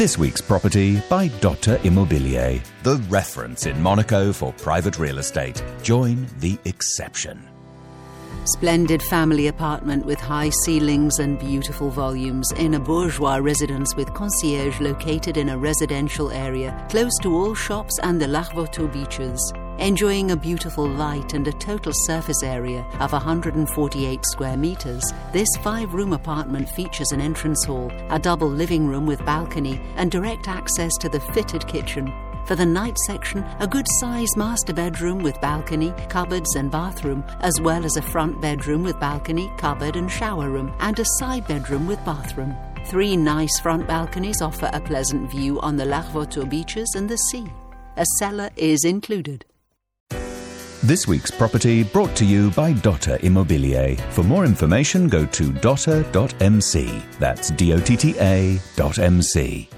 This week's property by Dotta Immobilier, the reference in Monaco for private real estate. Join the exception. Splendid family apartment with high ceilings and beautiful volumes in a bourgeois residence with concierge located in a residential area close to all shops and the Larvoto beaches. Enjoying a beautiful light and a total surface area of 148 square meters, this five room apartment features an entrance hall, a double living room with balcony, and direct access to the fitted kitchen. For the night section, a good sized master bedroom with balcony, cupboards, and bathroom, as well as a front bedroom with balcony, cupboard, and shower room, and a side bedroom with bathroom. Three nice front balconies offer a pleasant view on the Larvoto beaches and the sea. A cellar is included. This week's property brought to you by Dotta Immobilier. For more information, go to dotta.mc. That's D O T T A dot MC.